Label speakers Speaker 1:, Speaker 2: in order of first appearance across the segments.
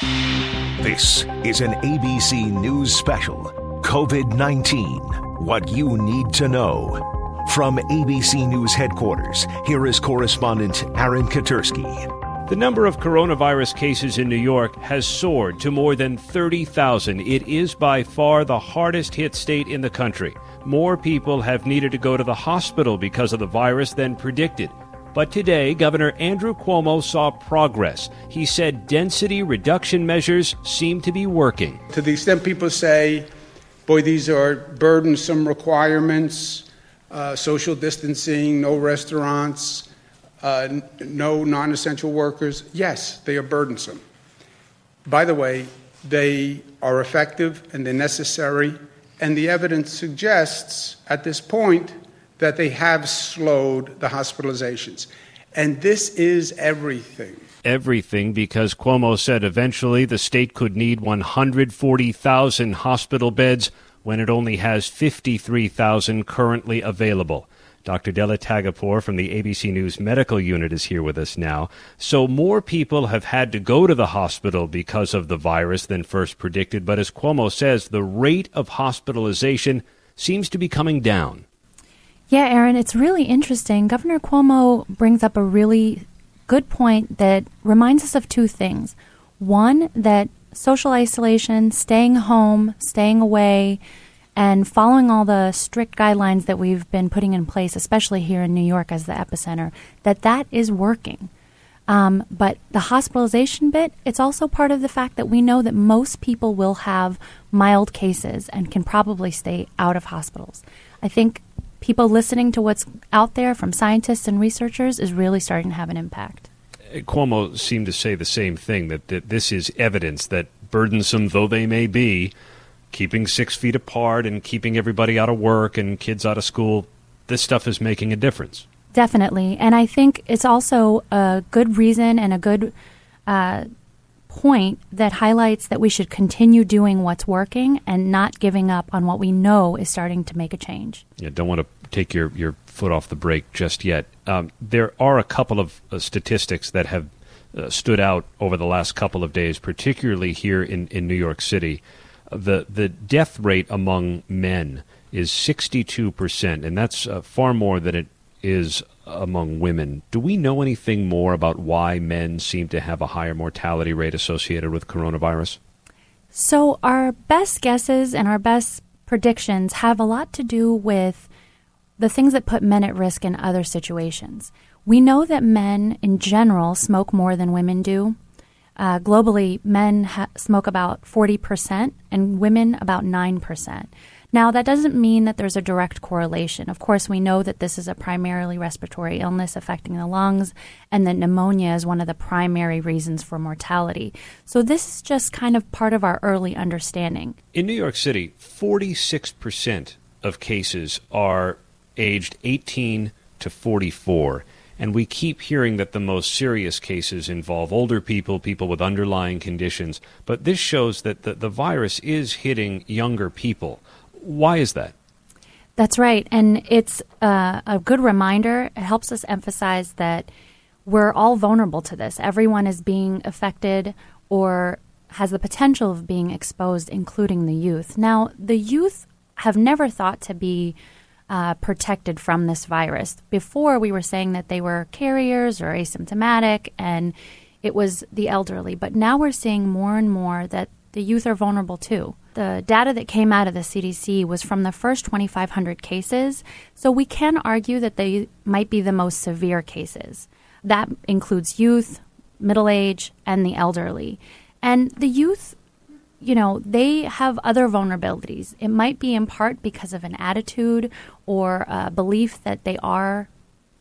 Speaker 1: This is an ABC News special COVID 19 What You Need to Know. From ABC News headquarters, here is correspondent Aaron Katersky.
Speaker 2: The number of coronavirus cases in New York has soared to more than 30,000. It is by far the hardest hit state in the country. More people have needed to go to the hospital because of the virus than predicted. But today, Governor Andrew Cuomo saw progress. He said density reduction measures seem to be working.
Speaker 3: To the extent people say, boy, these are burdensome requirements, uh, social distancing, no restaurants, uh, no non essential workers, yes, they are burdensome. By the way, they are effective and they're necessary, and the evidence suggests at this point that they have slowed the hospitalizations. And this is everything.
Speaker 2: Everything because Cuomo said eventually the state could need 140,000 hospital beds when it only has 53,000 currently available. Dr. Della Tagapour from the ABC News Medical Unit is here with us now. So, more people have had to go to the hospital because of the virus than first predicted, but as Cuomo says, the rate of hospitalization seems to be coming down.
Speaker 4: Yeah, Aaron, it's really interesting. Governor Cuomo brings up a really good point that reminds us of two things. One, that social isolation, staying home, staying away, and following all the strict guidelines that we've been putting in place, especially here in New York as the epicenter, that that is working. Um, but the hospitalization bit, it's also part of the fact that we know that most people will have mild cases and can probably stay out of hospitals. I think people listening to what's out there from scientists and researchers is really starting to have an impact.
Speaker 2: Cuomo seemed to say the same thing that, that this is evidence that burdensome though they may be, keeping six feet apart and keeping everybody out of work and kids out of school, this stuff is making a difference.
Speaker 4: Definitely. And I think it's also a good reason and a good uh, point that highlights that we should continue doing what's working and not giving up on what we know is starting to make a change.
Speaker 2: Yeah, don't want to take your, your foot off the brake just yet. Um, there are a couple of uh, statistics that have uh, stood out over the last couple of days, particularly here in, in New York City. The, the death rate among men is 62%, and that's uh, far more than it is among women. Do we know anything more about why men seem to have a higher mortality rate associated with coronavirus?
Speaker 4: So, our best guesses and our best predictions have a lot to do with the things that put men at risk in other situations. We know that men in general smoke more than women do. Uh, globally, men ha- smoke about 40% and women about 9%. Now, that doesn't mean that there's a direct correlation. Of course, we know that this is a primarily respiratory illness affecting the lungs, and that pneumonia is one of the primary reasons for mortality. So, this is just kind of part of our early understanding.
Speaker 2: In New York City, 46% of cases are aged 18 to 44. And we keep hearing that the most serious cases involve older people, people with underlying conditions. But this shows that the, the virus is hitting younger people. Why is that?
Speaker 4: That's right. And it's uh, a good reminder. It helps us emphasize that we're all vulnerable to this. Everyone is being affected or has the potential of being exposed, including the youth. Now, the youth have never thought to be uh, protected from this virus. Before, we were saying that they were carriers or asymptomatic, and it was the elderly. But now we're seeing more and more that the youth are vulnerable too. The data that came out of the CDC was from the first 2,500 cases, so we can argue that they might be the most severe cases. That includes youth, middle age, and the elderly. And the youth, you know, they have other vulnerabilities. It might be in part because of an attitude or a belief that they are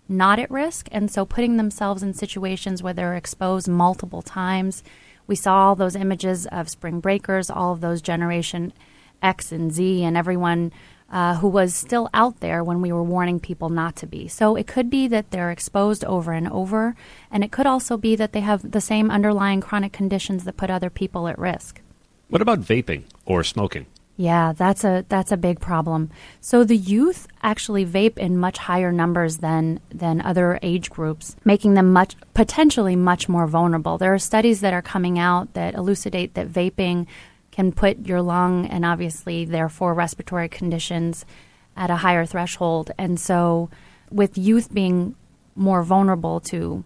Speaker 4: not at risk, and so putting themselves in situations where they're exposed multiple times we saw all those images of spring breakers, all of those Generation X and Z, and everyone uh, who was still out there when we were warning people not to be. So it could be that they're exposed over and over, and it could also be that they have the same underlying chronic conditions that put other people at risk.
Speaker 2: What about vaping or smoking?
Speaker 4: Yeah, that's a that's a big problem. So the youth actually vape in much higher numbers than than other age groups, making them much potentially much more vulnerable. There are studies that are coming out that elucidate that vaping can put your lung and obviously therefore respiratory conditions at a higher threshold. And so with youth being more vulnerable to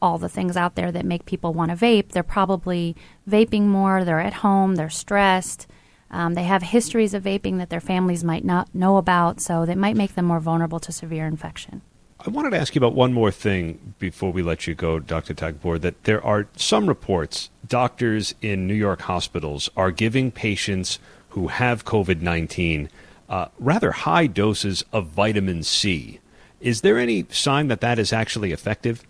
Speaker 4: all the things out there that make people want to vape, they're probably vaping more, they're at home, they're stressed um, they have histories of vaping that their families might not know about, so that might make them more vulnerable to severe infection.
Speaker 2: I wanted to ask you about one more thing before we let you go, Dr. Tagpour, that there are some reports doctors in New York hospitals are giving patients who have COVID 19 uh, rather high doses of vitamin C. Is there any sign that that is actually effective?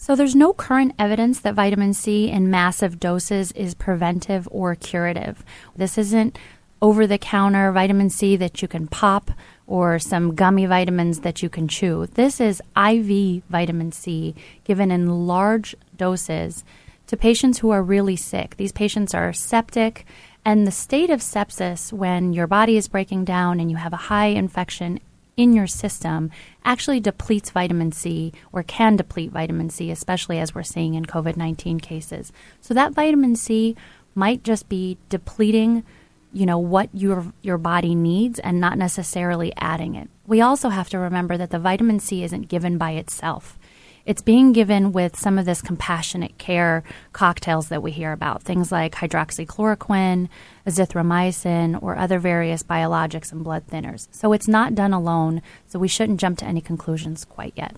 Speaker 4: So there's no current evidence that vitamin C in massive doses is preventive or curative. This isn't over the counter vitamin C that you can pop or some gummy vitamins that you can chew. This is IV vitamin C given in large doses to patients who are really sick. These patients are septic, and the state of sepsis when your body is breaking down and you have a high infection in your system actually depletes vitamin C or can deplete vitamin C, especially as we're seeing in COVID 19 cases. So that vitamin C might just be depleting you know what your your body needs and not necessarily adding it. We also have to remember that the vitamin C isn't given by itself it's being given with some of this compassionate care cocktails that we hear about, things like hydroxychloroquine, azithromycin, or other various biologics and blood thinners. So it's not done alone, so we shouldn't jump to any conclusions quite yet.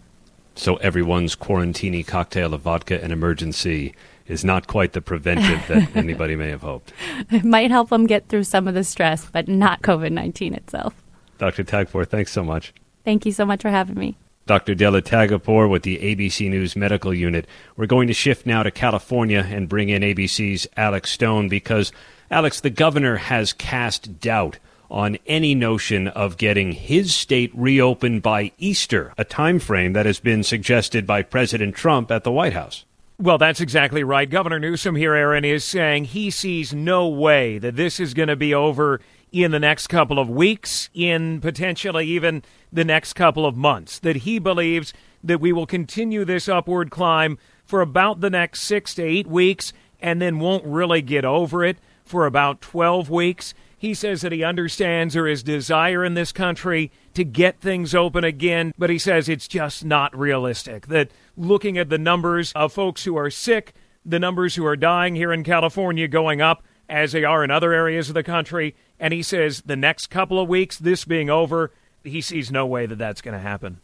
Speaker 2: So everyone's quarantini cocktail of vodka and Emergen-C is not quite the preventive that anybody may have hoped.
Speaker 4: It might help them get through some of the stress, but not COVID 19 itself.
Speaker 2: Dr. Tagpour, thanks so much.
Speaker 4: Thank you so much for having me.
Speaker 2: Dr. Adela Tagpour with the ABC News Medical Unit. We're going to shift now to California and bring in ABC's Alex Stone because, Alex, the governor has cast doubt on any notion of getting his state reopened by Easter, a time frame that has been suggested by President Trump at the White House.
Speaker 5: Well, that's exactly right. Governor Newsom here, Aaron, is saying he sees no way that this is going to be over in the next couple of weeks, in potentially even the next couple of months. That he believes that we will continue this upward climb for about the next six to eight weeks and then won't really get over it for about 12 weeks. He says that he understands there is desire in this country to get things open again, but he says it's just not realistic. That looking at the numbers of folks who are sick, the numbers who are dying here in California going up, as they are in other areas of the country, and he says the next couple of weeks, this being over, he sees no way that that's going to happen.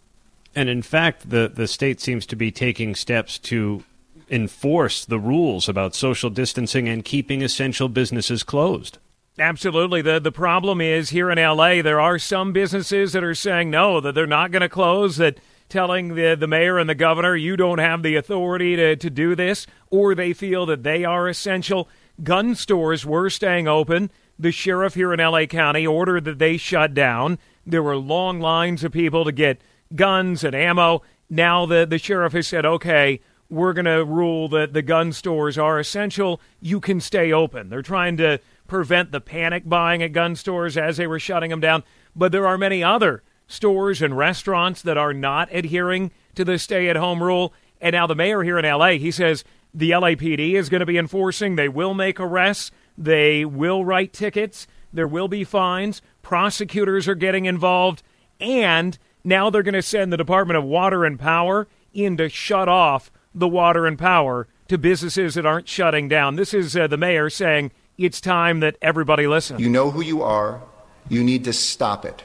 Speaker 2: And in fact, the, the state seems to be taking steps to enforce the rules about social distancing and keeping essential businesses closed.
Speaker 5: Absolutely. The the problem is here in LA there are some businesses that are saying no, that they're not going to close, that telling the the mayor and the governor you don't have the authority to, to do this, or they feel that they are essential. Gun stores were staying open the sheriff here in LA County ordered that they shut down. There were long lines of people to get guns and ammo. Now the, the sheriff has said, okay, we're going to rule that the gun stores are essential. You can stay open. They're trying to prevent the panic buying at gun stores as they were shutting them down. But there are many other stores and restaurants that are not adhering to the stay at home rule. And now the mayor here in LA, he says the LAPD is going to be enforcing. They will make arrests. They will write tickets. There will be fines. Prosecutors are getting involved. And now they're going to send the Department of Water and Power in to shut off the water and power to businesses that aren't shutting down. This is uh, the mayor saying it's time that everybody listen.
Speaker 6: You know who you are. You need to stop it.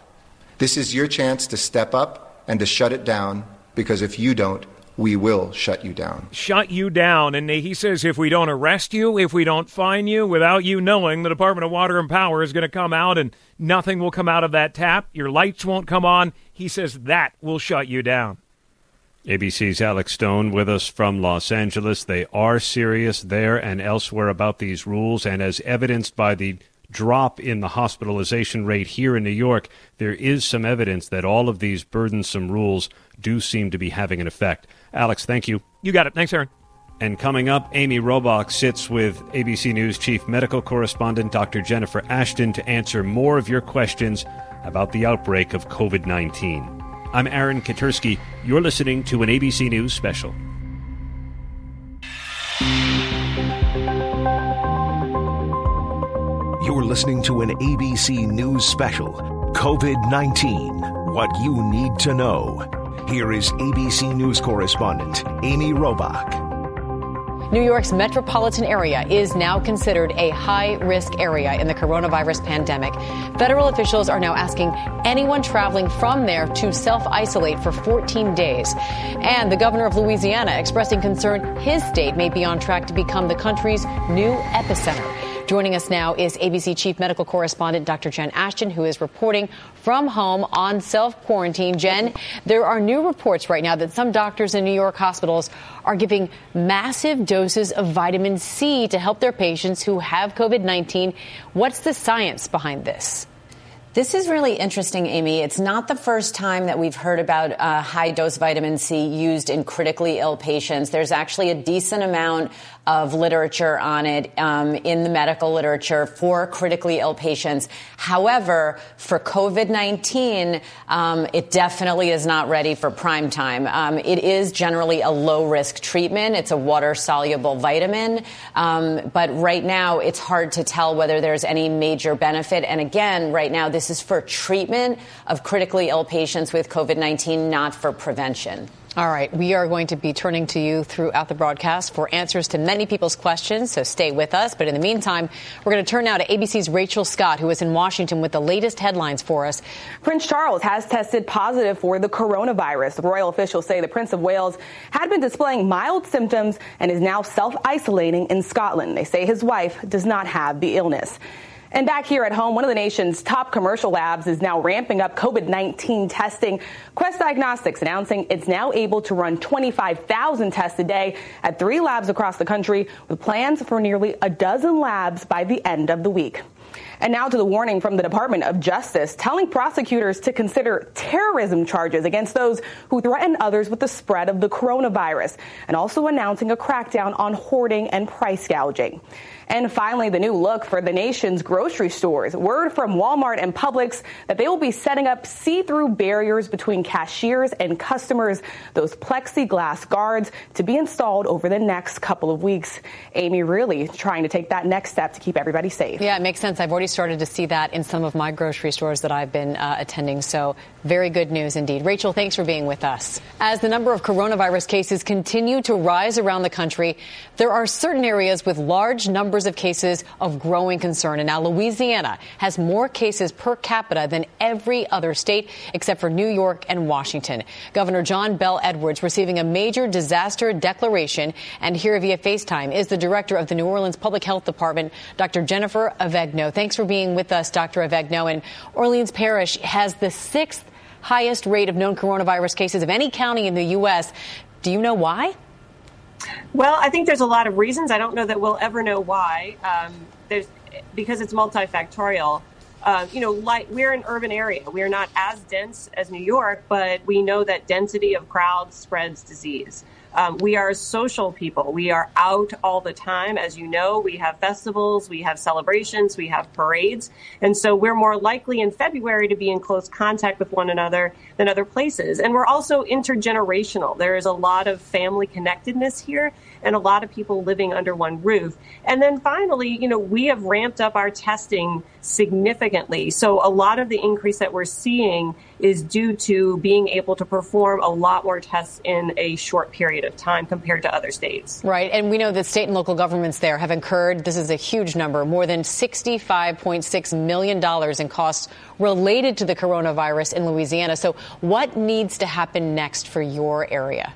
Speaker 6: This is your chance to step up and to shut it down because if you don't, we will shut you down.
Speaker 5: Shut you down. And he says if we don't arrest you, if we don't fine you, without you knowing, the Department of Water and Power is going to come out and nothing will come out of that tap. Your lights won't come on. He says that will shut you down.
Speaker 2: ABC's Alex Stone with us from Los Angeles. They are serious there and elsewhere about these rules, and as evidenced by the drop in the hospitalization rate here in New York, there is some evidence that all of these burdensome rules do seem to be having an effect. Alex, thank you.
Speaker 5: You got it. Thanks, Aaron.
Speaker 2: And coming up, Amy Robach sits with ABC News chief medical correspondent Dr. Jennifer Ashton to answer more of your questions about the outbreak of COVID 19. I'm Aaron Katersky. You're listening to an ABC News special.
Speaker 1: You're listening to an ABC News special COVID 19 What You Need to Know. Here is ABC News correspondent Amy Robach.
Speaker 7: New York's metropolitan area is now considered a high risk area in the coronavirus pandemic. Federal officials are now asking anyone traveling from there to self isolate for 14 days. And the governor of Louisiana expressing concern his state may be on track to become the country's new epicenter. Joining us now is ABC Chief Medical Correspondent Dr. Jen Ashton, who is reporting from home on self quarantine. Jen, there are new reports right now that some doctors in New York hospitals are giving massive doses of vitamin C to help their patients who have COVID 19. What's the science behind this?
Speaker 8: This is really interesting, Amy. It's not the first time that we've heard about uh, high dose vitamin C used in critically ill patients. There's actually a decent amount of literature on it um, in the medical literature for critically ill patients. However, for COVID 19, um, it definitely is not ready for prime time. Um, it is generally a low risk treatment, it's a water soluble vitamin. Um, but right now, it's hard to tell whether there's any major benefit. And again, right now, this is for treatment of critically ill patients with COVID 19, not for prevention.
Speaker 7: All right, we are going to be turning to you throughout the broadcast for answers to many people's questions, so stay with us. But in the meantime, we're going to turn now to ABC's Rachel Scott, who is in Washington with the latest headlines for us.
Speaker 9: Prince Charles has tested positive for the coronavirus. Royal officials say the Prince of Wales had been displaying mild symptoms and is now self isolating in Scotland. They say his wife does not have the illness. And back here at home, one of the nation's top commercial labs is now ramping up COVID 19 testing. Quest Diagnostics announcing it's now able to run 25,000 tests a day at three labs across the country, with plans for nearly a dozen labs by the end of the week. And now to the warning from the Department of Justice telling prosecutors to consider terrorism charges against those who threaten others with the spread of the coronavirus, and also announcing a crackdown on hoarding and price gouging. And finally, the new look for the nation's grocery stores. Word from Walmart and Publix that they will be setting up see through barriers between cashiers and customers, those plexiglass guards to be installed over the next couple of weeks. Amy really trying to take that next step to keep everybody safe.
Speaker 7: Yeah, it makes sense. I've already started to see that in some of my grocery stores that I've been uh, attending. So, very good news indeed. Rachel, thanks for being with us. As the number of coronavirus cases continue to rise around the country, there are certain areas with large numbers of cases of growing concern. And now Louisiana has more cases per capita than every other state except for New York and Washington. Governor John Bel Edwards receiving a major disaster declaration. And here via FaceTime is the director of the New Orleans Public Health Department, Dr. Jennifer Avegno. Thanks for being with us, Dr. Avegno. And Orleans Parish has the sixth highest rate of known coronavirus cases of any county in the U.S. Do you know why?
Speaker 10: Well, I think there's a lot of reasons. I don't know that we'll ever know why. Um, there's because it's multifactorial. Uh, you know, like we're an urban area. We are not as dense as New York, but we know that density of crowds spreads disease. Um, we are social people. We are out all the time. As you know, we have festivals, we have celebrations, we have parades. And so we're more likely in February to be in close contact with one another than other places. And we're also intergenerational. There is a lot of family connectedness here and a lot of people living under one roof. And then finally, you know, we have ramped up our testing significantly. So a lot of the increase that we're seeing is due to being able to perform a lot more tests in a short period of time compared to other states.
Speaker 7: Right. And we know that state and local governments there have incurred, this is a huge number, more than $65.6 million in costs related to the coronavirus in Louisiana. So what needs to happen next for your area?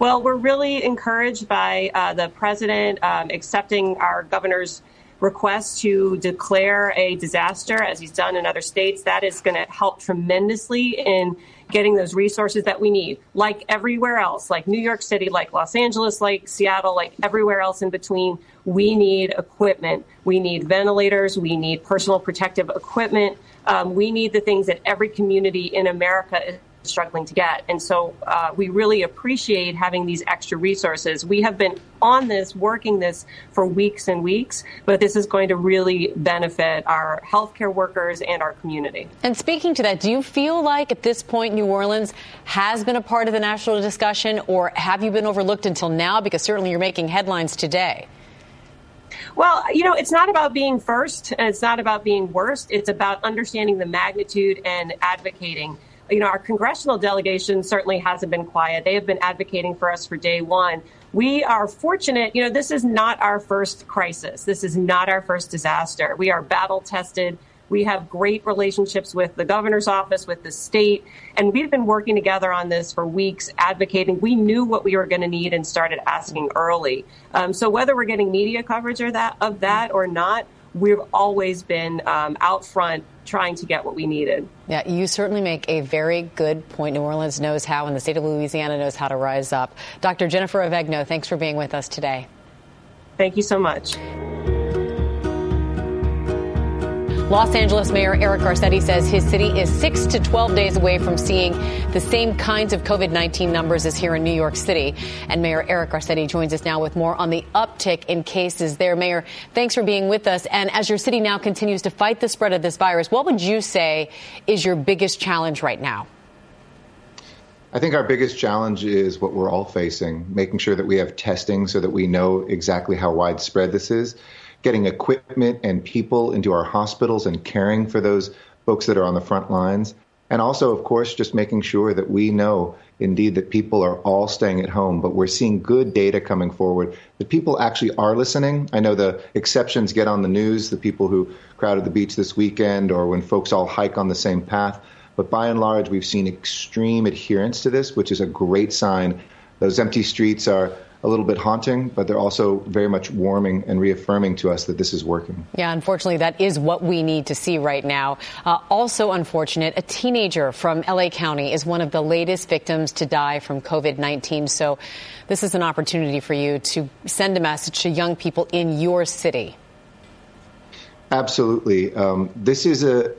Speaker 10: Well, we're really encouraged by uh, the president um, accepting our governor's request to declare a disaster, as he's done in other states. That is going to help tremendously in getting those resources that we need, like everywhere else, like New York City, like Los Angeles, like Seattle, like everywhere else in between. We need equipment. We need ventilators. We need personal protective equipment. Um, we need the things that every community in America struggling to get. And so uh, we really appreciate having these extra resources. We have been on this, working this for weeks and weeks, but this is going to really benefit our healthcare workers and our community.
Speaker 7: And speaking to that, do you feel like at this point New Orleans has been a part of the national discussion, or have you been overlooked until now? Because certainly you're making headlines today.
Speaker 10: Well, you know, it's not about being first and it's not about being worst. It's about understanding the magnitude and advocating you know, our congressional delegation certainly hasn't been quiet. They have been advocating for us for day one. We are fortunate, you know, this is not our first crisis. This is not our first disaster. We are battle tested. We have great relationships with the governor's office, with the state, and we've been working together on this for weeks, advocating. We knew what we were going to need and started asking early. Um, so whether we're getting media coverage or that of that or not, we've always been um, out front trying to get what we needed.
Speaker 7: Yeah, you certainly make a very good point. New Orleans knows how, and the state of Louisiana knows how to rise up. Dr. Jennifer Avegno, thanks for being with us today.
Speaker 10: Thank you so much.
Speaker 7: Los Angeles Mayor Eric Garcetti says his city is 6 to 12 days away from seeing the same kinds of COVID 19 numbers as here in New York City. And Mayor Eric Garcetti joins us now with more on the uptick in cases there. Mayor, thanks for being with us. And as your city now continues to fight the spread of this virus, what would you say is your biggest challenge right now?
Speaker 6: I think our biggest challenge is what we're all facing, making sure that we have testing so that we know exactly how widespread this is getting equipment and people into our hospitals and caring for those folks that are on the front lines. And also, of course, just making sure that we know indeed that people are all staying at home, but we're seeing good data coming forward that people actually are listening. I know the exceptions get on the news, the people who crowded the beach this weekend or when folks all hike on the same path. But by and large, we've seen extreme adherence to this, which is a great sign. Those empty streets are a little bit haunting, but they're also very much warming and reaffirming to us that this is working.
Speaker 7: Yeah, unfortunately, that is what we need to see right now. Uh, also unfortunate, a teenager from LA County is one of the latest victims to die from COVID 19. So this is an opportunity for you to send a message to young people in your city.
Speaker 6: Absolutely. Um, this is a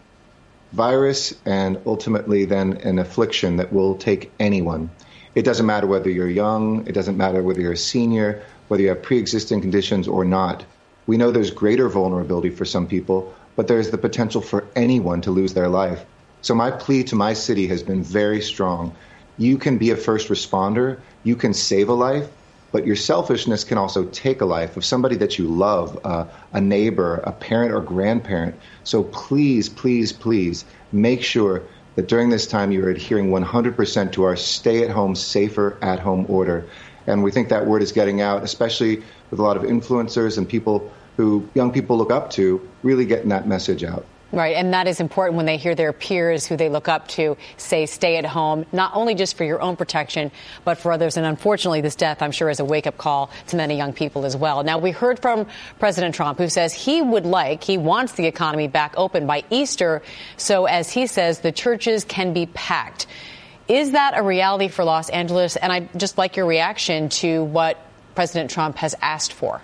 Speaker 6: virus and ultimately then an affliction that will take anyone. It doesn't matter whether you're young, it doesn't matter whether you're a senior, whether you have pre existing conditions or not. We know there's greater vulnerability for some people, but there's the potential for anyone to lose their life. So, my plea to my city has been very strong. You can be a first responder, you can save a life, but your selfishness can also take a life of somebody that you love, uh, a neighbor, a parent, or grandparent. So, please, please, please make sure that during this time you are adhering 100% to our stay at home, safer at home order. And we think that word is getting out, especially with a lot of influencers and people who young people look up to, really getting that message out.
Speaker 7: Right, and that is important when they hear their peers who they look up to say stay at home, not only just for your own protection, but for others. And unfortunately, this death, I'm sure, is a wake up call to many young people as well. Now, we heard from President Trump, who says he would like, he wants the economy back open by Easter, so as he says, the churches can be packed. Is that a reality for Los Angeles? And I'd just like your reaction to what President Trump has asked for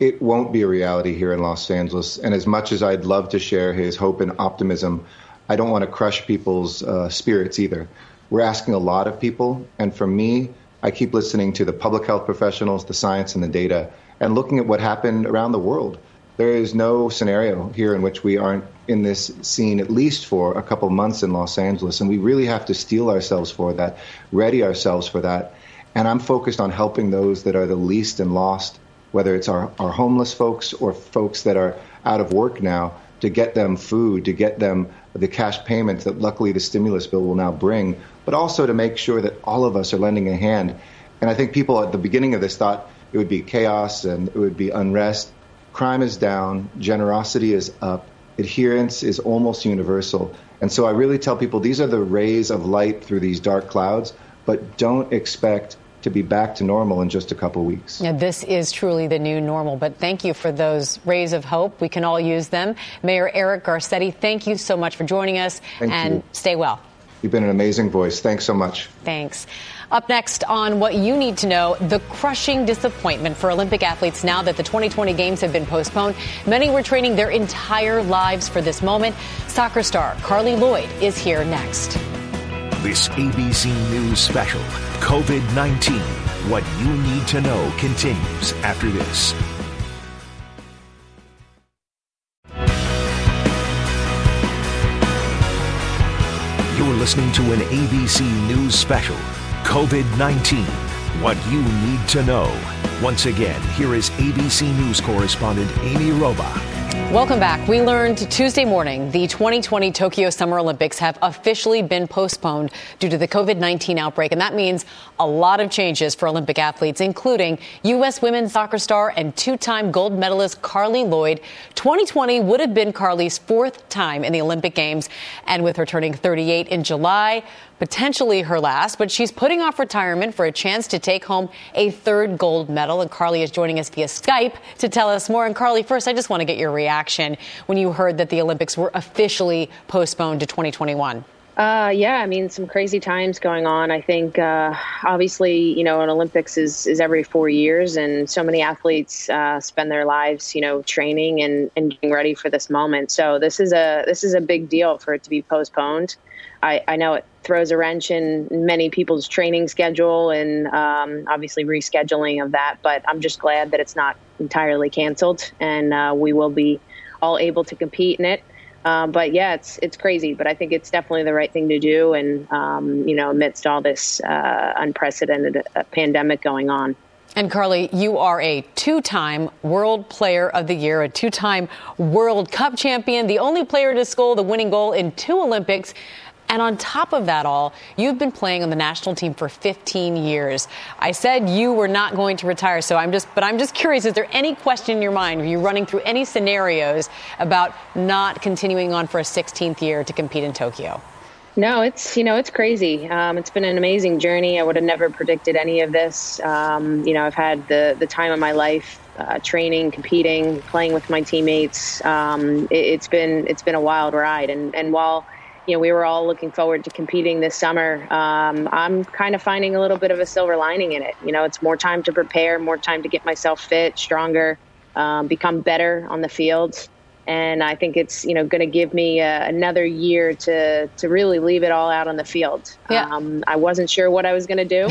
Speaker 6: it won't be a reality here in Los Angeles. And as much as I'd love to share his hope and optimism, I don't want to crush people's uh, spirits either. We're asking a lot of people. And for me, I keep listening to the public health professionals, the science, and the data, and looking at what happened around the world. There is no scenario here in which we aren't in this scene at least for a couple months in Los Angeles. And we really have to steel ourselves for that, ready ourselves for that. And I'm focused on helping those that are the least and lost whether it's our, our homeless folks or folks that are out of work now, to get them food, to get them the cash payments that luckily the stimulus bill will now bring, but also to make sure that all of us are lending a hand. And I think people at the beginning of this thought it would be chaos and it would be unrest. Crime is down, generosity is up, adherence is almost universal. And so I really tell people these are the rays of light through these dark clouds, but don't expect to be back to normal in just a couple weeks.
Speaker 7: Yeah, this is truly the new normal, but thank you for those rays of hope. We can all use them. Mayor Eric Garcetti, thank you so much for joining us
Speaker 6: thank
Speaker 7: and
Speaker 6: you.
Speaker 7: stay well.
Speaker 6: You've been an amazing voice. Thanks so much.
Speaker 7: Thanks. Up next on what you need to know, the crushing disappointment for Olympic athletes now that the 2020 Games have been postponed. Many were training their entire lives for this moment. Soccer star Carly Lloyd is here next.
Speaker 1: This ABC News special, COVID 19 What You Need to Know, continues after this. You're listening to an ABC News special, COVID 19 What You Need to Know. Once again, here is ABC News correspondent Amy Robach.
Speaker 7: Welcome back. We learned Tuesday morning the 2020 Tokyo Summer Olympics have officially been postponed due to the COVID 19 outbreak. And that means a lot of changes for Olympic athletes, including U.S. women's soccer star and two time gold medalist Carly Lloyd. 2020 would have been Carly's fourth time in the Olympic Games. And with her turning 38 in July, potentially her last, but she's putting off retirement for a chance to take home a third gold medal. And Carly is joining us via Skype to tell us more. And Carly, first, I just want to get your reaction when you heard that the Olympics were officially postponed to 2021.
Speaker 11: Uh, yeah, I mean, some crazy times going on. I think, uh, obviously, you know, an Olympics is, is every four years, and so many athletes uh, spend their lives, you know, training and, and getting ready for this moment. So this is a this is a big deal for it to be postponed. I, I know it throws a wrench in many people's training schedule and um, obviously rescheduling of that. But I'm just glad that it's not entirely canceled and uh, we will be all able to compete in it. Um, but yeah, it's it's crazy, but I think it's definitely the right thing to do, and um, you know, amidst all this uh, unprecedented uh, pandemic going on.
Speaker 7: And Carly, you are a two time World Player of the Year, a two time World Cup champion, the only player to score the winning goal in two Olympics. And on top of that all, you've been playing on the national team for 15 years. I said you were not going to retire, so I'm just, but I'm just curious, is there any question in your mind? Are you running through any scenarios about not continuing on for a 16th year to compete in Tokyo?
Speaker 11: No, it's you know it's crazy. Um, it's been an amazing journey. I would have never predicted any of this. Um, you know, I've had the the time of my life, uh, training, competing, playing with my teammates. Um, it, has been it's been a wild ride, and and while you know, we were all looking forward to competing this summer. Um, I'm kind of finding a little bit of a silver lining in it. You know, it's more time to prepare, more time to get myself fit, stronger, um, become better on the field and I think it's you know going to give me uh, another year to to really leave it all out on the field. Yeah. Um, I wasn't sure what I was going to do,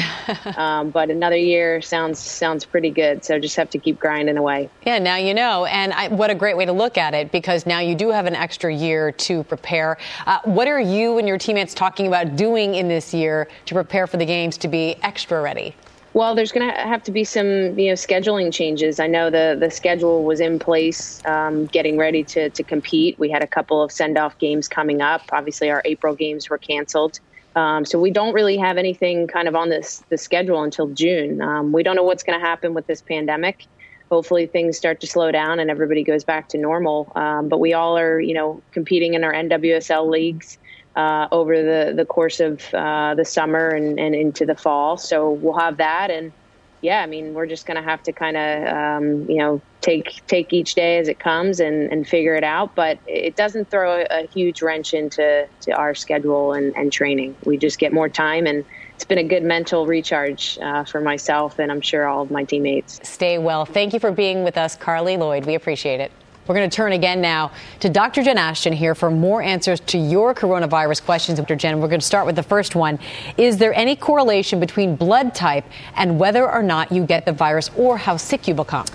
Speaker 11: um, but another year sounds sounds pretty good. So just have to keep grinding away.
Speaker 7: Yeah, now you know, and I, what a great way to look at it because now you do have an extra year to prepare. Uh, what are you and your teammates talking about doing in this year to prepare for the games to be extra ready?
Speaker 11: Well, there's going to have to be some, you know, scheduling changes. I know the the schedule was in place, um, getting ready to to compete. We had a couple of send off games coming up. Obviously, our April games were canceled, um, so we don't really have anything kind of on this the schedule until June. Um, we don't know what's going to happen with this pandemic. Hopefully, things start to slow down and everybody goes back to normal. Um, but we all are, you know, competing in our NWSL leagues uh, over the, the course of uh, the summer and, and into the fall. So we'll have that. And yeah, I mean, we're just going to have to kind of, um, you know, take take each day as it comes and, and figure it out. But it doesn't throw a, a huge wrench into to our schedule and, and training. We just get more time and it's been a good mental recharge uh, for myself and I'm sure all of my teammates.
Speaker 7: Stay well. Thank you for being with us, Carly Lloyd. We appreciate it. We're going to turn again now to Dr. Jen Ashton here for more answers to your coronavirus questions. Dr. Jen, we're going to start with the first one. Is there any correlation between blood type and whether or not you get the virus or how sick you become?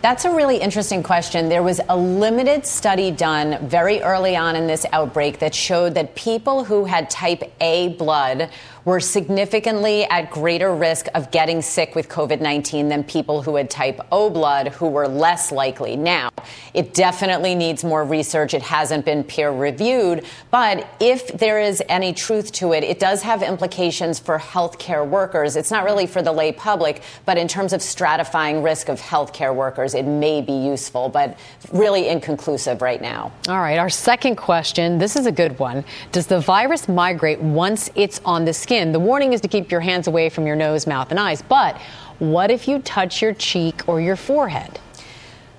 Speaker 8: That's a really interesting question. There was a limited study done very early on in this outbreak that showed that people who had type A blood were significantly at greater risk of getting sick with COVID 19 than people who had type O blood, who were less likely. Now, it definitely needs more research. It hasn't been peer reviewed. But if there is any truth to it, it does have implications for healthcare workers. It's not really for the lay public, but in terms of stratifying risk of healthcare workers, it may be useful, but really inconclusive right now.
Speaker 7: All right. Our second question this is a good one. Does the virus migrate once it's on the skin? Skin. The warning is to keep your hands away from your nose, mouth, and eyes. But what if you touch your cheek or your forehead?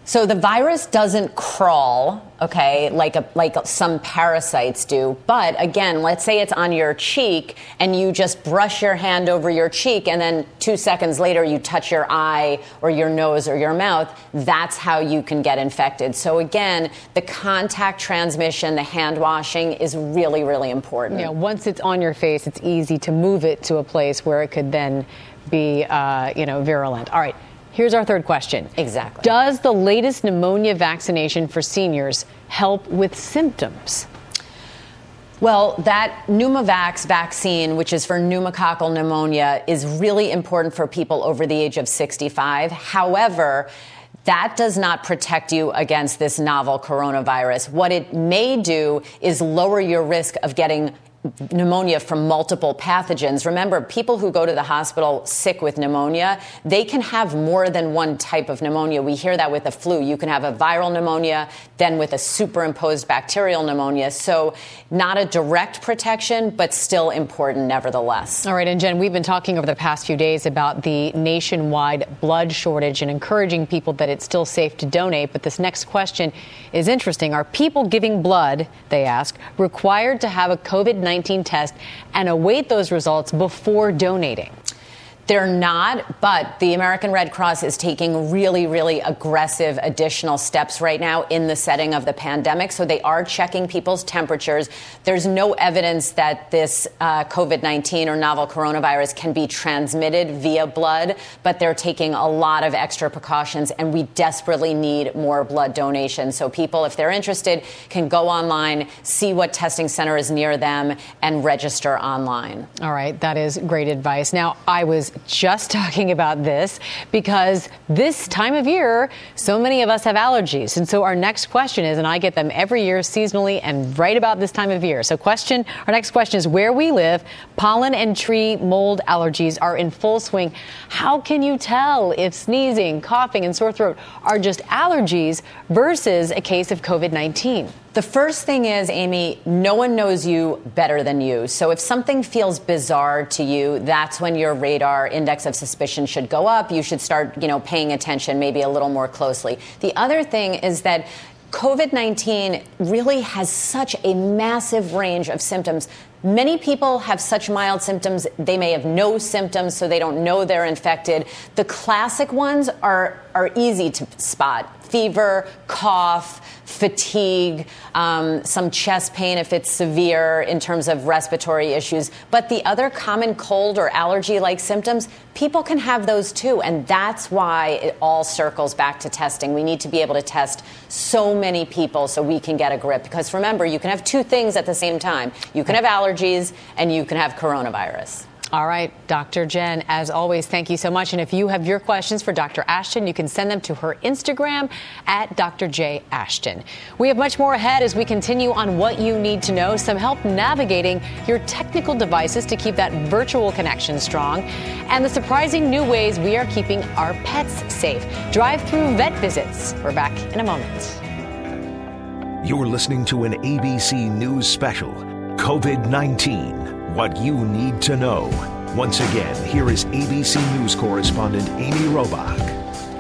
Speaker 8: So the virus doesn't crawl, okay, like a, like some parasites do. But again, let's say it's on your cheek and you just brush your hand over your cheek and then 2 seconds later you touch your eye or your nose or your mouth, that's how you can get infected. So again, the contact transmission, the hand washing is really really important.
Speaker 7: Yeah, once it's on your face, it's easy to move it to a place where it could then be uh, you know virulent. All right. Here's our third question.
Speaker 8: Exactly.
Speaker 7: Does the latest pneumonia vaccination for seniors help with symptoms?
Speaker 8: Well, that Pneumovax vaccine, which is for pneumococcal pneumonia, is really important for people over the age of 65. However, that does not protect you against this novel coronavirus. What it may do is lower your risk of getting pneumonia from multiple pathogens. Remember, people who go to the hospital sick with pneumonia, they can have more than one type of pneumonia. We hear that with the flu. You can have a viral pneumonia, then with a superimposed bacterial pneumonia. So, not a direct protection, but still important nevertheless.
Speaker 7: All right, and Jen, we've been talking over the past few days about the nationwide blood shortage and encouraging people that it's still safe to donate. But this next question is interesting. Are people giving blood, they ask, required to have a COVID 19 test and await those results before donating?
Speaker 8: They're not, but the American Red Cross is taking really, really aggressive additional steps right now in the setting of the pandemic. So they are checking people's temperatures. There's no evidence that this uh, COVID 19 or novel coronavirus can be transmitted via blood, but they're taking a lot of extra precautions, and we desperately need more blood donations. So people, if they're interested, can go online, see what testing center is near them, and register online.
Speaker 7: All right, that is great advice. Now, I was just talking about this because this time of year, so many of us have allergies. And so our next question is, and I get them every year seasonally and right about this time of year. So question, our next question is where we live, pollen and tree mold allergies are in full swing. How can you tell if sneezing, coughing, and sore throat are just allergies versus a case of COVID-19?
Speaker 8: The first thing is, Amy, no one knows you better than you. So if something feels bizarre to you, that's when your radar index of suspicion should go up. You should start, you know, paying attention maybe a little more closely. The other thing is that COVID 19 really has such a massive range of symptoms. Many people have such mild symptoms, they may have no symptoms, so they don't know they're infected. The classic ones are, are easy to spot fever, cough, fatigue, um, some chest pain if it's severe in terms of respiratory issues. But the other common cold or allergy like symptoms, people can have those too. And that's why it all circles back to testing. We need to be able to test so many people so we can get a grip. Because remember, you can have two things at the same time you can have allergies and you can have coronavirus.
Speaker 7: All right, Dr. Jen, as always, thank you so much. And if you have your questions for Dr. Ashton, you can send them to her Instagram at Dr. J. Ashton. We have much more ahead as we continue on what you need to know, some help navigating your technical devices to keep that virtual connection strong, and the surprising new ways we are keeping our pets safe. Drive through vet visits. We're back in a moment.
Speaker 1: You're listening to an ABC News special COVID 19 what you need to know. Once again, here is ABC News correspondent Amy Robach.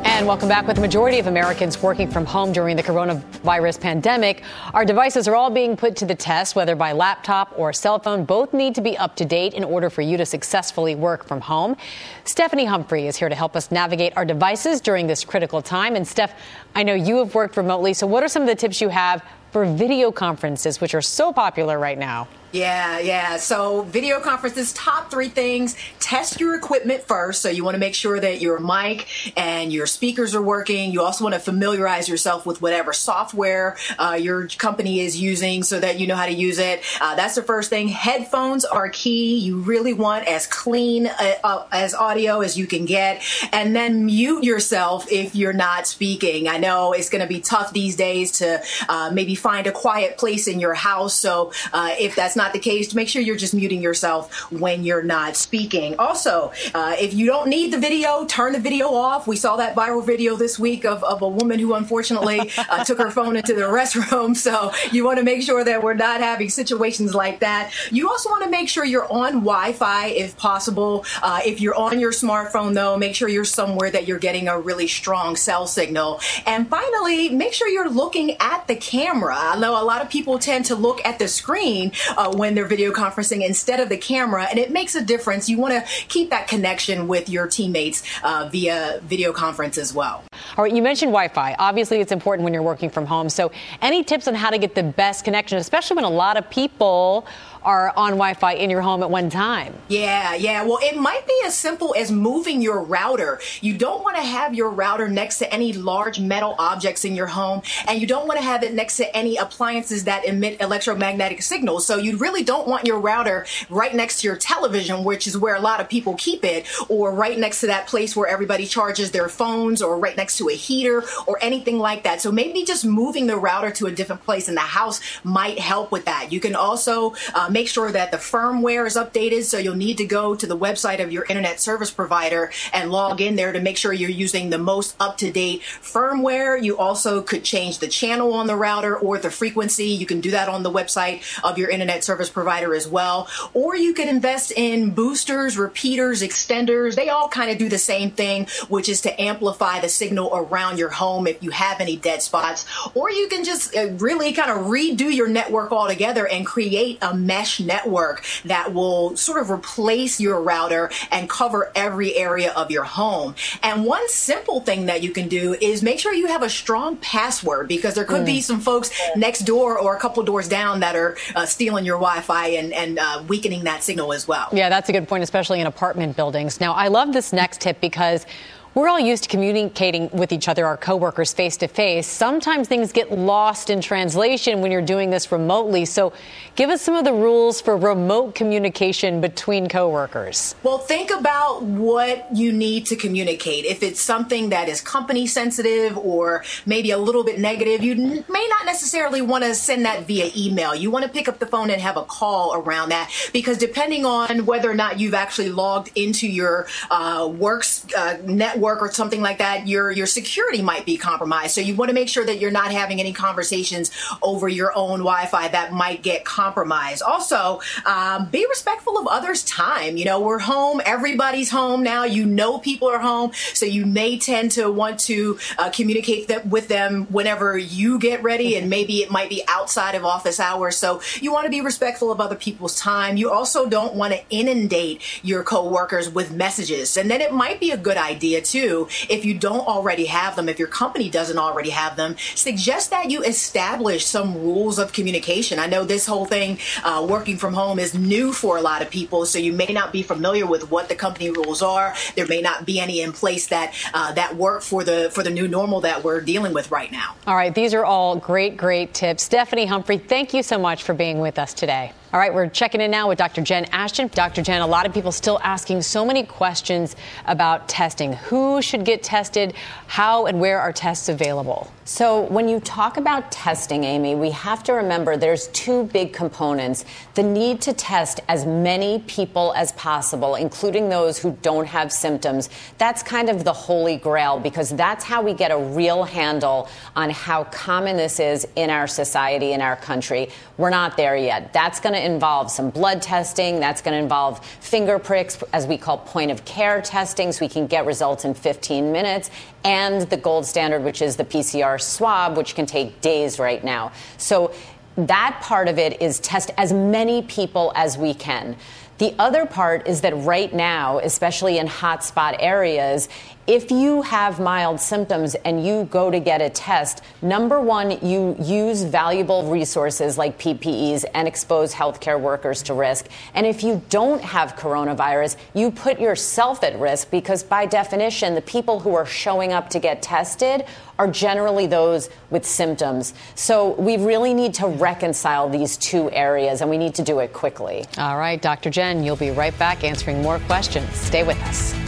Speaker 7: And welcome back. With the majority of Americans working from home during the coronavirus pandemic, our devices are all being put to the test, whether by laptop or cell phone. Both need to be up to date in order for you to successfully work from home. Stephanie Humphrey is here to help us navigate our devices during this critical time. And Steph, I know you have worked remotely, so what are some of the tips you have for video conferences, which are so popular right now?
Speaker 12: Yeah, yeah. So, video conferences, top three things test your equipment first. So, you want to make sure that your mic and your speakers are working. You also want to familiarize yourself with whatever software uh, your company is using so that you know how to use it. Uh, that's the first thing. Headphones are key. You really want as clean uh, uh as audio as you can get. And then mute yourself if you're not speaking. I know it's going to be tough these days to uh, maybe find a quiet place in your house. So, uh, if that's not the case, make sure you're just muting yourself when you're not speaking. Also, uh, if you don't need the video, turn the video off. We saw that viral video this week of, of a woman who unfortunately uh, took her phone into the restroom. So you want to make sure that we're not having situations like that. You also want to make sure you're on Wi Fi if possible. Uh, if you're on your smartphone, though, make sure you're somewhere that you're getting a really strong cell signal. And finally, make sure you're looking at the camera. I know a lot of people tend to look at the screen uh, when they're video conferencing instead of the camera, and it makes a difference. You want to keep that connection with your teammates uh, via video conference as well.
Speaker 7: All right, you mentioned Wi Fi. Obviously, it's important when you're working from home. So, any tips on how to get the best connection, especially when a lot of people are on Wi-Fi in your home at one time.
Speaker 12: Yeah, yeah. Well, it might be as simple as moving your router. You don't want to have your router next to any large metal objects in your home, and you don't want to have it next to any appliances that emit electromagnetic signals. So you really don't want your router right next to your television, which is where a lot of people keep it, or right next to that place where everybody charges their phones, or right next to a heater, or anything like that. So maybe just moving the router to a different place in the house might help with that. You can also uh, make sure that the firmware is updated. So you'll need to go to the website of your internet service provider and log in there to make sure you're using the most up to date firmware. You also could change the channel on the router or the frequency. You can do that on the website of your internet service provider as well. Or you could invest in boosters, repeaters, extenders. They all kind of do the same thing, which is to amplify the signal around your home if you have any dead spots. Or you can just uh, really kind of redo your network altogether and create a mesh mesh network that will sort of replace your router and cover every area of your home. And one simple thing that you can do is make sure you have a strong password because there could mm. be some folks next door or a couple doors down that are uh, stealing your Wi-Fi and, and uh, weakening that signal as well.
Speaker 7: Yeah, that's a good point, especially in apartment buildings. Now, I love this next tip because we're all used to communicating with each other, our coworkers, face to face. Sometimes things get lost in translation when you're doing this remotely. So, give us some of the rules for remote communication between coworkers.
Speaker 12: Well, think about what you need to communicate. If it's something that is company sensitive or maybe a little bit negative, you may not necessarily want to send that via email. You want to pick up the phone and have a call around that because depending on whether or not you've actually logged into your uh, works uh, network work or something like that, your your security might be compromised. So you want to make sure that you're not having any conversations over your own Wi-Fi that might get compromised. Also, um, be respectful of others' time. You know, we're home. Everybody's home now. You know, people are home, so you may tend to want to uh, communicate that with them whenever you get ready, and maybe it might be outside of office hours. So you want to be respectful of other people's time. You also don't want to inundate your coworkers with messages, and then it might be a good idea too if you don't already have them, if your company doesn't already have them, suggest that you establish some rules of communication. I know this whole thing, uh, working from home, is new for a lot of people, so you may not be familiar with what the company rules are. There may not be any in place that uh, that work for the for the new normal that we're dealing with right now.
Speaker 7: All right, these are all great, great tips. Stephanie Humphrey, thank you so much for being with us today. All right, we're checking in now with Dr. Jen Ashton. Dr. Jen, a lot of people still asking so many questions about testing. Who should get tested? How and where are tests available?
Speaker 8: So, when you talk about testing, Amy, we have to remember there's two big components. The need to test as many people as possible, including those who don't have symptoms. That's kind of the holy grail because that's how we get a real handle on how common this is in our society, in our country. We're not there yet. That's going to involve some blood testing. That's going to involve finger pricks, as we call point of care testing, so we can get results in 15 minutes, and the gold standard, which is the PCR swab, which can take days right now. So that part of it is test as many people as we can. The other part is that right now, especially in hotspot areas, if you have mild symptoms and you go to get a test, number one, you use valuable resources like PPEs and expose healthcare workers to risk. And if you don't have coronavirus, you put yourself at risk because, by definition, the people who are showing up to get tested are generally those with symptoms. So we really need to reconcile these two areas and we need to do it quickly.
Speaker 7: All right, Dr. Jen, you'll be right back answering more questions. Stay with us.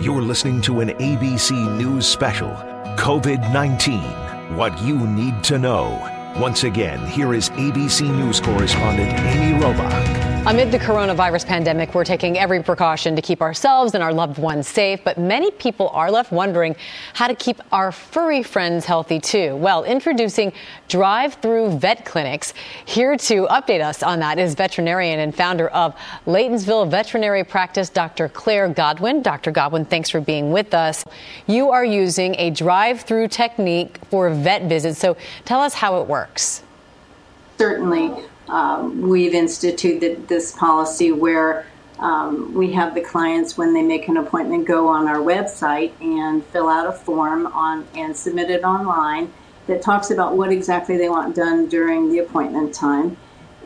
Speaker 1: You're listening to an ABC News special COVID 19 What You Need to Know. Once again, here is ABC News correspondent Amy Robach.
Speaker 7: Amid the coronavirus pandemic, we're taking every precaution to keep ourselves and our loved ones safe, but many people are left wondering how to keep our furry friends healthy too. Well, introducing drive through vet clinics. Here to update us on that is veterinarian and founder of Laytonsville Veterinary Practice, Dr. Claire Godwin. Dr. Godwin, thanks for being with us. You are using a drive through technique for vet visits, so tell us how it works.
Speaker 13: Certainly um, we've instituted this policy where um, we have the clients when they make an appointment go on our website and fill out a form on and submit it online that talks about what exactly they want done during the appointment time.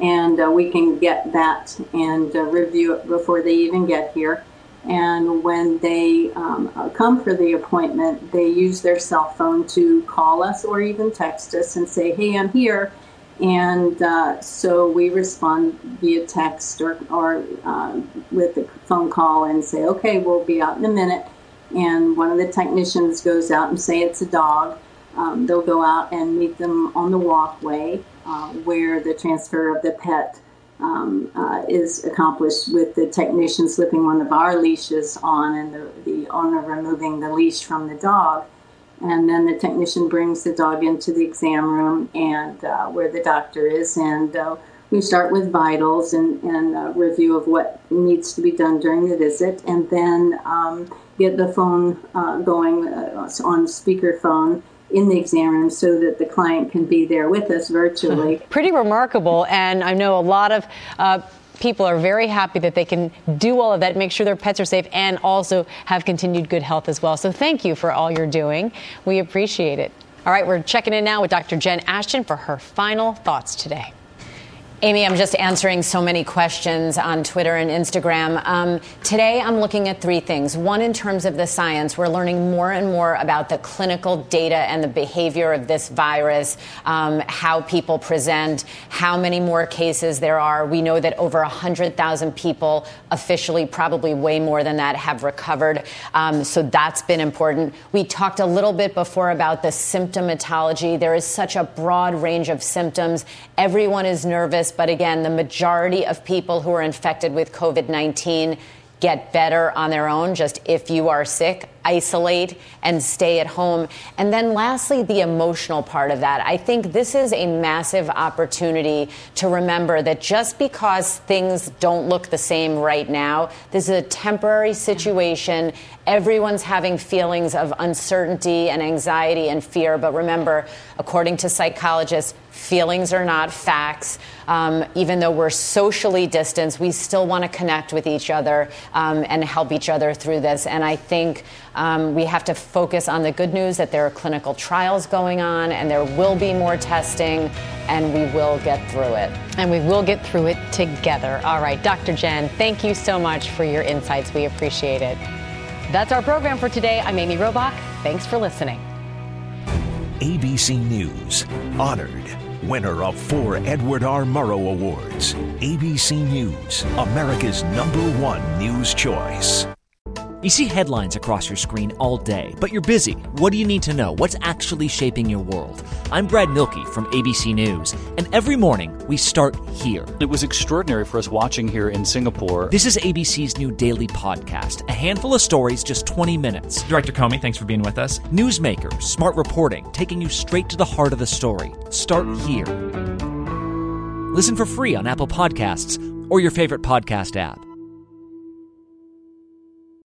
Speaker 13: And uh, we can get that and uh, review it before they even get here. And when they um, uh, come for the appointment they use their cell phone to call us or even text us and say hey i'm here and uh, so we respond via text or, or uh, with a phone call and say, okay, we'll be out in a minute. And one of the technicians goes out and say it's a dog. Um, they'll go out and meet them on the walkway uh, where the transfer of the pet um, uh, is accomplished with the technician slipping one of our leashes on and the, the owner removing the leash from the dog and then the technician brings the dog into the exam room and uh, where the doctor is. And uh, we start with vitals and, and review of what needs to be done during the visit. And then um, get the phone uh, going uh, on speakerphone in the exam room so that the client can be there with us virtually.
Speaker 7: Pretty remarkable, and I know a lot of uh, people are very happy that they can do all of that, make sure their pets are safe, and also have continued good health as well. So thank you for all you're doing. We appreciate it. All right, we're checking in now with Dr. Jen Ashton for her final thoughts today.
Speaker 8: Amy, I'm just answering so many questions on Twitter and Instagram. Um, today, I'm looking at three things. One, in terms of the science, we're learning more and more about the clinical data and the behavior of this virus, um, how people present, how many more cases there are. We know that over 100,000 people, officially, probably way more than that, have recovered. Um, so that's been important. We talked a little bit before about the symptomatology. There is such a broad range of symptoms. Everyone is nervous but again, the majority of people who are infected with COVID 19 get better on their own, just if you are sick isolate and stay at home. And then lastly, the emotional part of that. I think this is a massive opportunity to remember that just because things don't look the same right now, this is a temporary situation. Everyone's having feelings of uncertainty and anxiety and fear. But remember, according to psychologists, feelings are not facts. Um, even though we're socially distanced, we still want to connect with each other um, and help each other through this. And I think um, we have to focus on the good news that there are clinical trials going on and there will be more testing and we will get through it.
Speaker 7: And we will get through it together. All right, Dr. Jen, thank you so much for your insights. We appreciate it. That's our program for today. I'm Amy Robach. Thanks for listening.
Speaker 1: ABC News, honored winner of four Edward R. Murrow Awards. ABC News, America's number one news choice.
Speaker 14: You see headlines across your screen all day, but you're busy. What do you need to know? What's actually shaping your world? I'm Brad Mielke from ABC News, and every morning we start here.
Speaker 15: It was extraordinary for us watching here in Singapore.
Speaker 14: This is ABC's new daily podcast, a handful of stories, just 20 minutes.
Speaker 16: Director Comey, thanks for being with us.
Speaker 14: Newsmakers, smart reporting, taking you straight to the heart of the story. Start here. Listen for free on Apple Podcasts or your favorite podcast app.